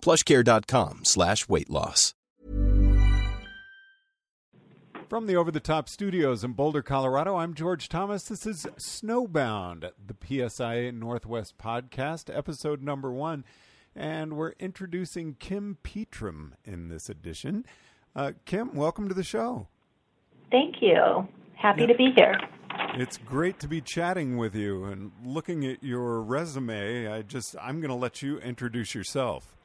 plushcare.com slash weight loss. From the Over the Top studios in Boulder, Colorado, I'm George Thomas. This is Snowbound, the PSIA Northwest podcast, episode number one. And we're introducing Kim Petram in this edition. Uh, Kim, welcome to the show. Thank you. Happy to be here. It's great to be chatting with you and looking at your resume. I just I'm going to let you introduce yourself.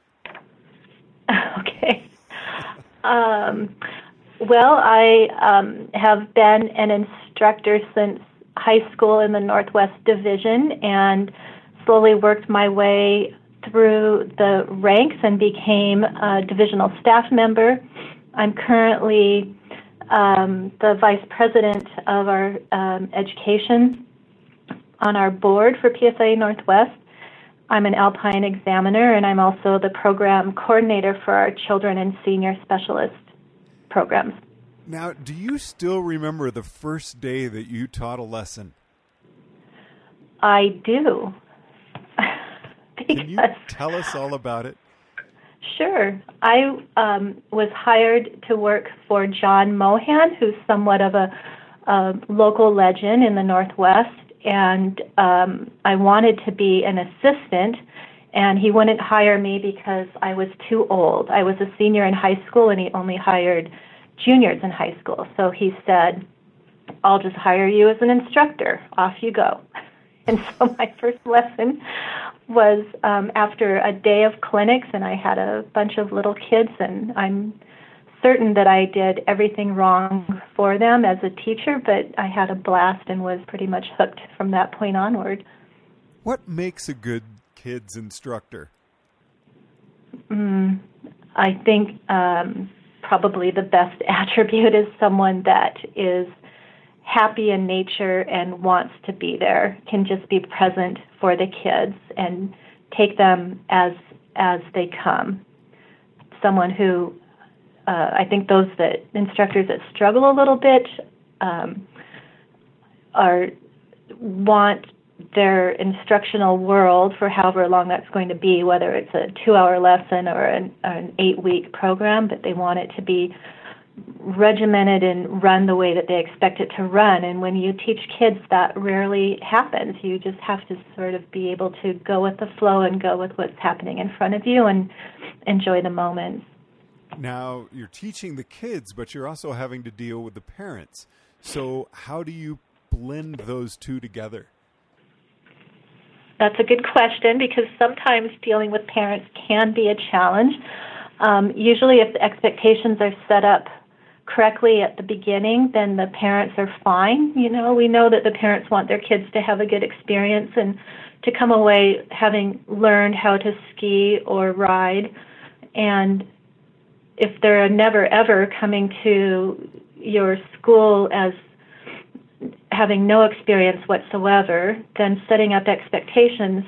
Um, well, I um, have been an instructor since high school in the Northwest Division and slowly worked my way through the ranks and became a divisional staff member. I'm currently um, the vice president of our um, education on our board for PSIA Northwest. I'm an Alpine examiner, and I'm also the program coordinator for our children and senior specialist programs. Now, do you still remember the first day that you taught a lesson? I do. Can you tell us all about it? Sure. I um, was hired to work for John Mohan, who's somewhat of a, a local legend in the Northwest, and um, I wanted to be an assistant, and he wouldn't hire me because I was too old. I was a senior in high school, and he only hired juniors in high school. So he said, I'll just hire you as an instructor. Off you go. And so my first lesson was um, after a day of clinics, and I had a bunch of little kids, and I'm certain that I did everything wrong for them as a teacher, but I had a blast and was pretty much hooked from that point onward. What makes a good kids instructor? Mm, I think um, probably the best attribute is someone that is happy in nature and wants to be there, can just be present for the kids and take them as as they come. Someone who uh, I think those that instructors that struggle a little bit um, are want their instructional world for however long that's going to be, whether it's a two-hour lesson or an, an eight-week program, but they want it to be regimented and run the way that they expect it to run. And when you teach kids, that rarely happens. You just have to sort of be able to go with the flow and go with what's happening in front of you and enjoy the moment. Now, you're teaching the kids, but you're also having to deal with the parents. So, how do you blend those two together? That's a good question because sometimes dealing with parents can be a challenge. Um, usually, if the expectations are set up correctly at the beginning, then the parents are fine. You know, we know that the parents want their kids to have a good experience and to come away having learned how to ski or ride. And if they're never ever coming to your school as having no experience whatsoever, then setting up expectations,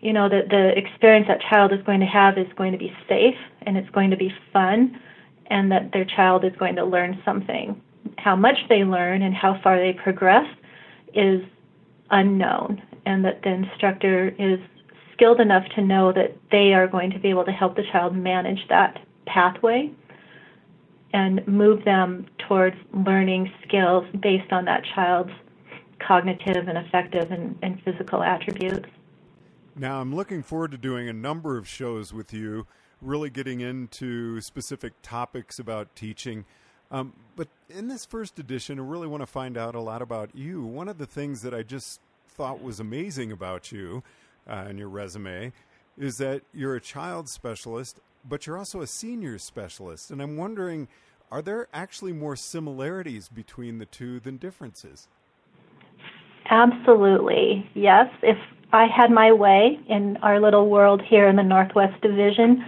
you know, that the experience that child is going to have is going to be safe and it's going to be fun and that their child is going to learn something. How much they learn and how far they progress is unknown, and that the instructor is skilled enough to know that they are going to be able to help the child manage that pathway and move them towards learning skills based on that child's cognitive and affective and, and physical attributes. Now, I'm looking forward to doing a number of shows with you really getting into specific topics about teaching. Um, but in this first edition, I really want to find out a lot about you. One of the things that I just thought was amazing about you uh, and your resume is that you're a child specialist, but you're also a senior specialist. And I'm wondering, are there actually more similarities between the two than differences? Absolutely, yes. If I had my way in our little world here in the Northwest Division,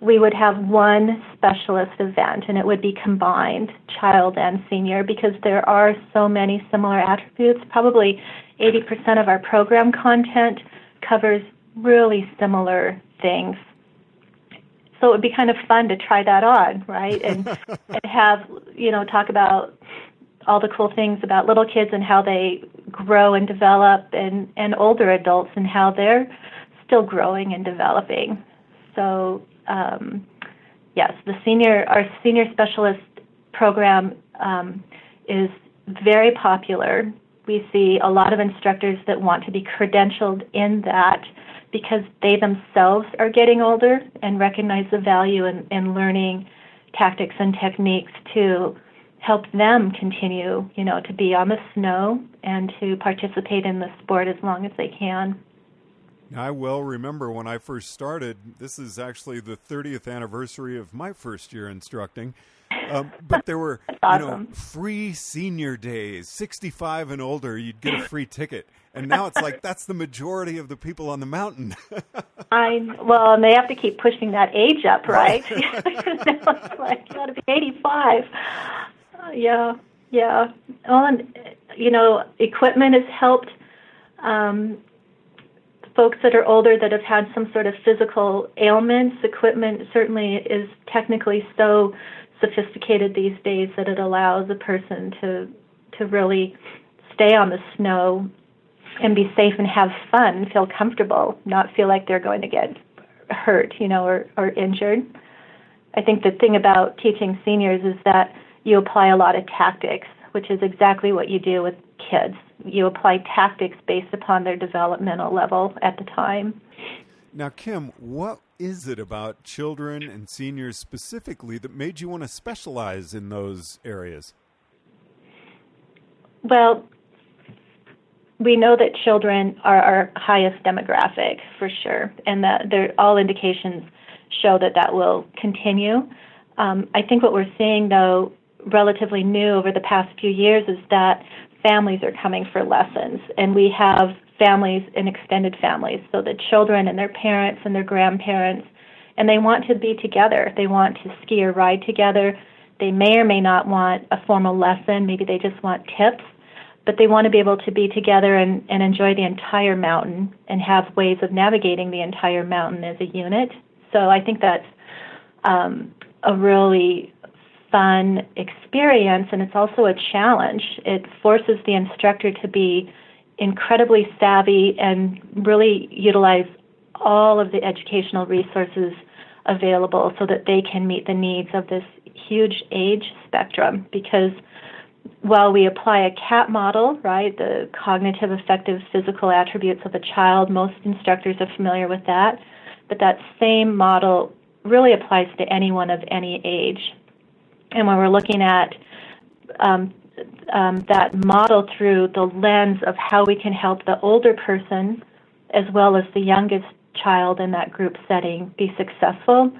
we would have one specialist event and it would be combined child and senior because there are so many similar attributes. Probably 80% of our program content covers really similar things. So it would be kind of fun to try that on, right? And, and have, you know, talk about all the cool things about little kids and how they grow and develop and, and older adults and how they're still growing and developing. So um, yes, the senior our senior specialist program um, is very popular. We see a lot of instructors that want to be credentialed in that because they themselves are getting older and recognize the value in, in learning tactics and techniques to help them continue, you know, to be on the snow and to participate in the sport as long as they can. I well remember when I first started. This is actually the 30th anniversary of my first year instructing. Um, but there were, awesome. you know, free senior days, 65 and older, you'd get a free ticket. And now it's like that's the majority of the people on the mountain. I well, and they have to keep pushing that age up, right? it's like you got to be 85. Uh, yeah, yeah. Well, and you know, equipment has helped. Um, folks that are older that have had some sort of physical ailments, equipment certainly is technically so sophisticated these days that it allows a person to to really stay on the snow and be safe and have fun, feel comfortable, not feel like they're going to get hurt, you know, or, or injured. I think the thing about teaching seniors is that you apply a lot of tactics, which is exactly what you do with kids you apply tactics based upon their developmental level at the time. Now, Kim, what is it about children and seniors specifically that made you want to specialize in those areas? Well, we know that children are our highest demographic for sure, and that all indications show that that will continue. Um, I think what we're seeing, though, relatively new over the past few years, is that families are coming for lessons, and we have families and extended families, so the children and their parents and their grandparents, and they want to be together. They want to ski or ride together. They may or may not want a formal lesson, maybe they just want tips, but they want to be able to be together and, and enjoy the entire mountain and have ways of navigating the entire mountain as a unit. So I think that's um, a really fun experience and it's also a challenge. It forces the instructor to be incredibly savvy and really utilize all of the educational resources available so that they can meet the needs of this huge age spectrum because while we apply a CAP model, right, the cognitive affective physical attributes of a child, most instructors are familiar with that, but that same model really applies to anyone of any age. And when we're looking at um, um, that model through the lens of how we can help the older person as well as the youngest child in that group setting be successful,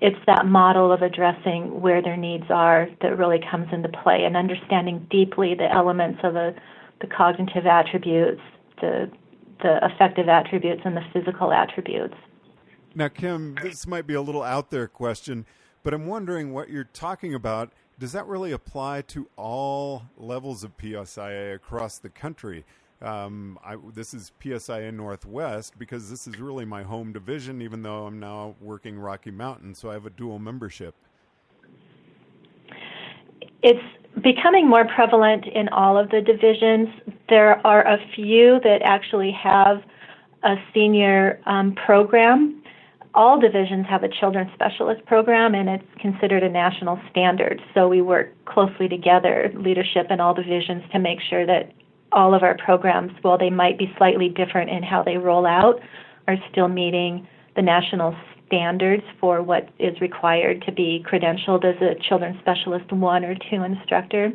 it's that model of addressing where their needs are that really comes into play and understanding deeply the elements of the, the cognitive attributes, the, the affective attributes, and the physical attributes. Now, Kim, this might be a little out there question. But I'm wondering what you're talking about. Does that really apply to all levels of PSIA across the country? Um, I, this is PSIA Northwest because this is really my home division, even though I'm now working Rocky Mountain, so I have a dual membership. It's becoming more prevalent in all of the divisions. There are a few that actually have a senior um, program all divisions have a children's specialist program and it's considered a national standard. So we work closely together, leadership in all divisions, to make sure that all of our programs, while they might be slightly different in how they roll out, are still meeting the national standards for what is required to be credentialed as a children's specialist one or two instructor.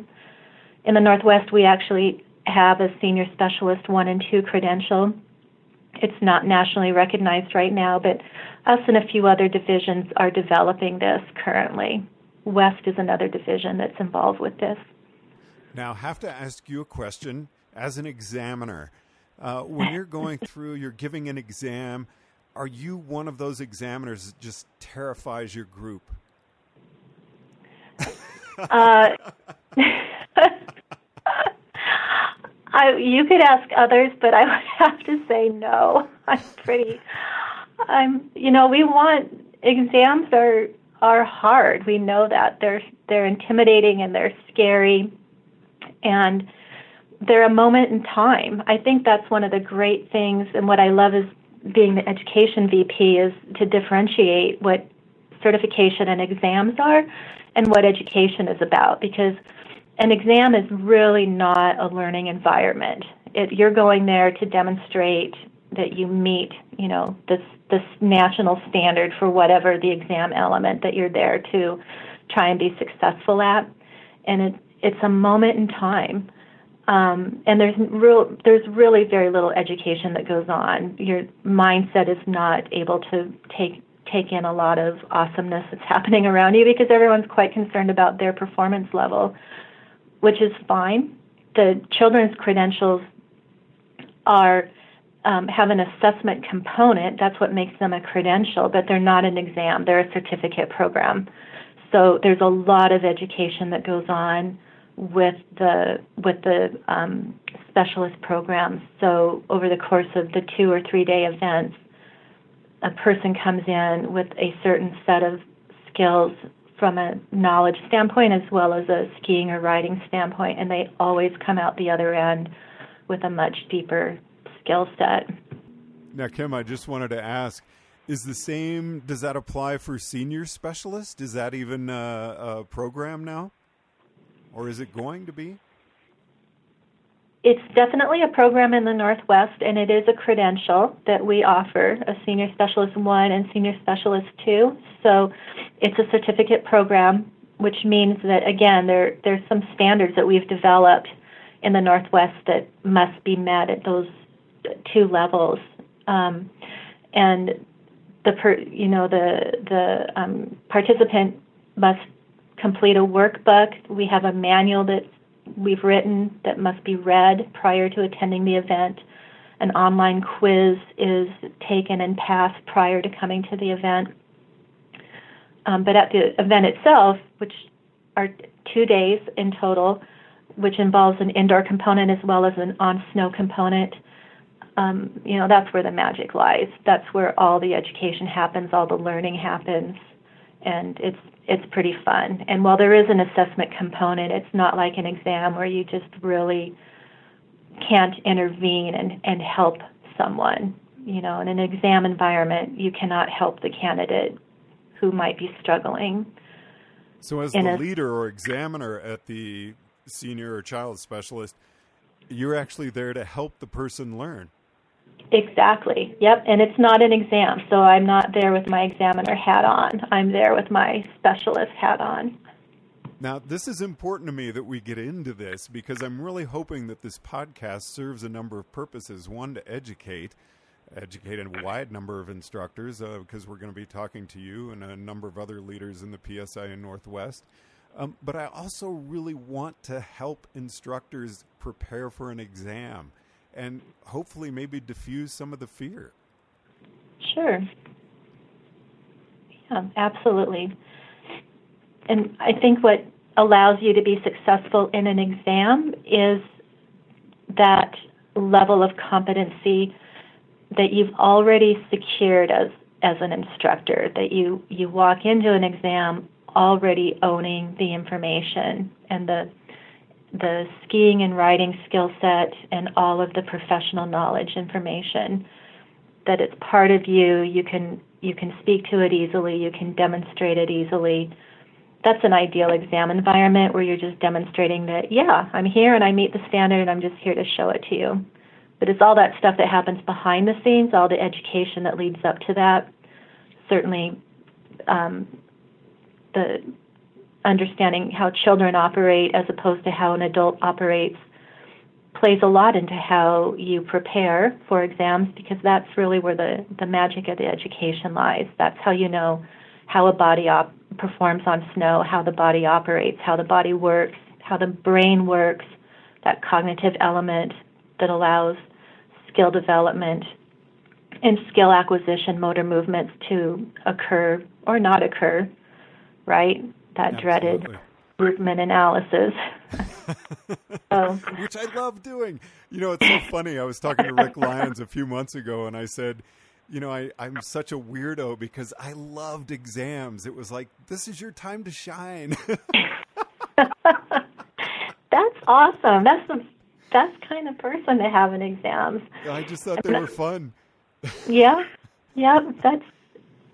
In the Northwest, we actually have a senior specialist one and two credential. It's not nationally recognized right now, but us and a few other divisions are developing this currently. West is another division that's involved with this. Now, I have to ask you a question as an examiner. Uh, when you're going through, you're giving an exam, are you one of those examiners that just terrifies your group? uh, I, you could ask others, but I would have to say no. I'm pretty. I'm. You know, we want exams are are hard. We know that they're they're intimidating and they're scary, and they're a moment in time. I think that's one of the great things, and what I love is being the education VP is to differentiate what certification and exams are and what education is about because an exam is really not a learning environment. It, you're going there to demonstrate that you meet, you know, this this national standard for whatever the exam element that you're there to try and be successful at, and it, it's a moment in time. Um, and there's real, there's really very little education that goes on. Your mindset is not able to take take in a lot of awesomeness that's happening around you because everyone's quite concerned about their performance level which is fine. The children's credentials are um, have an assessment component. That's what makes them a credential, but they're not an exam. They're a certificate program. So there's a lot of education that goes on with the with the um, specialist programs. So over the course of the two or three day events, a person comes in with a certain set of skills from a knowledge standpoint as well as a skiing or riding standpoint, and they always come out the other end with a much deeper skill set. Now, Kim, I just wanted to ask is the same, does that apply for senior specialist? Is that even a, a program now? Or is it going to be? It's definitely a program in the Northwest, and it is a credential that we offer a Senior Specialist 1 and Senior Specialist 2. So it's a certificate program, which means that, again, there, there's some standards that we've developed in the Northwest that must be met at those two levels. Um, and the per, you know the the um, participant must complete a workbook. We have a manual that we've written that must be read prior to attending the event. An online quiz is taken and passed prior to coming to the event. Um, but at the event itself, which are two days in total, which involves an indoor component as well as an on snow component, um, you know, that's where the magic lies. That's where all the education happens, all the learning happens, and it's it's pretty fun. And while there is an assessment component, it's not like an exam where you just really can't intervene and, and help someone. You know, in an exam environment, you cannot help the candidate who might be struggling. So, as the a, leader or examiner at the senior or child specialist, you're actually there to help the person learn. Exactly. Yep. And it's not an exam, so I'm not there with my examiner hat on. I'm there with my specialist hat on. Now, this is important to me that we get into this because I'm really hoping that this podcast serves a number of purposes. One, to educate, educate a wide number of instructors, uh, because we're going to be talking to you and a number of other leaders in the PSI in Northwest. Um, but I also really want to help instructors prepare for an exam and hopefully maybe diffuse some of the fear. Sure. Yeah, absolutely. And I think what allows you to be successful in an exam is that level of competency that you've already secured as as an instructor that you you walk into an exam already owning the information and the the skiing and riding skill set and all of the professional knowledge information that it's part of you. You can you can speak to it easily. You can demonstrate it easily. That's an ideal exam environment where you're just demonstrating that yeah i'm here and i meet the standard and i'm just here to show it to you. But it's all that stuff that happens behind the scenes all the education that leads up to that. Certainly um, the understanding how children operate as opposed to how an adult operates plays a lot into how you prepare for exams because that's really where the, the magic of the education lies. That's how you know how a body op- performs on snow, how the body operates, how the body works, how the brain works, that cognitive element that allows skill development and skill acquisition, motor movements to occur or not occur, right? That Absolutely. dreaded Berkman analysis. so, um, Which I love doing. You know, it's so funny. I was talking to Rick Lyons a few months ago, and I said, you know, I, I'm such a weirdo because I loved exams. It was like, this is your time to shine. that's awesome. That's the best kind of person to have in exams. I just thought they were fun. Yeah, yeah, that's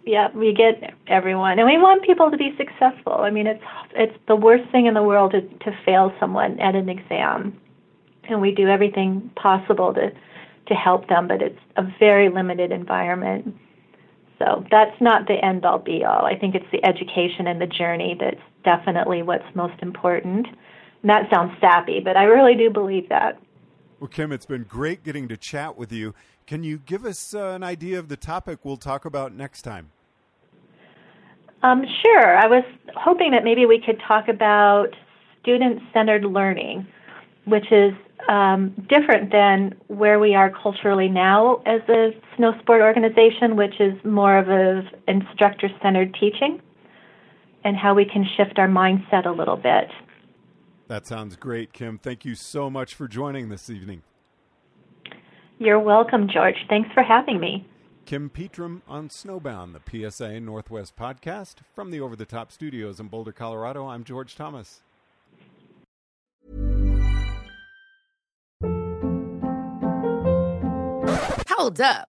yeah. We get everyone, and we want people to be successful. I mean, it's it's the worst thing in the world to to fail someone at an exam, and we do everything possible to to help them, but it's a very limited environment. So that's not the end all be all. I think it's the education and the journey that's definitely what's most important. And that sounds sappy, but I really do believe that. Well, Kim, it's been great getting to chat with you. Can you give us uh, an idea of the topic we'll talk about next time? Um, sure. I was hoping that maybe we could talk about student centered learning, which is um, different than where we are culturally now as a snow sport organization, which is more of a instructor centered teaching, and how we can shift our mindset a little bit. That sounds great, Kim. Thank you so much for joining this evening. You're welcome, George. Thanks for having me. Kim Petram on Snowbound, the PSIA Northwest podcast from the Over the Top Studios in Boulder, Colorado. I'm George Thomas. Hold up.